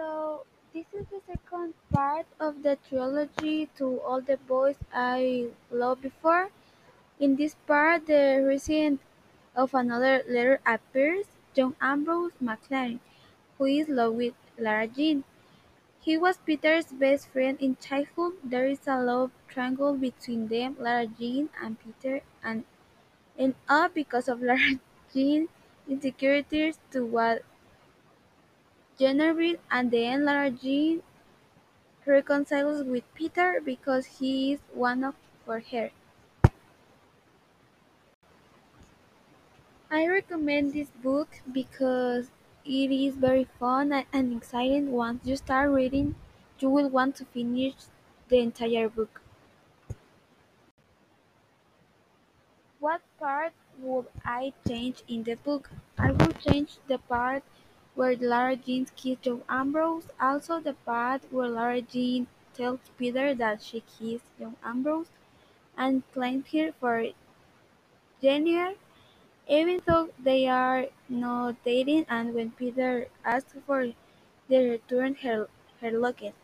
So this is the second part of the trilogy to All the Boys I Loved Before. In this part, the recipient of another letter appears, John Ambrose McClaren, who is love with Lara Jean. He was Peter's best friend in childhood. There is a love triangle between them, Lara Jean and Peter, and end up because of Lara Jean's insecurities toward Genevieve, and Lara Jean reconciles with Peter because he is one of for her. I recommend this book because it is very fun and exciting. Once you start reading, you will want to finish the entire book. What part would I change in the book? I would change the part where Lara Jean kissed John Ambrose, also the part where Lara Jean tells Peter that she kissed John Ambrose and claims her for Genevieve, even though they are not dating and when Peter asks for the return her, her locket.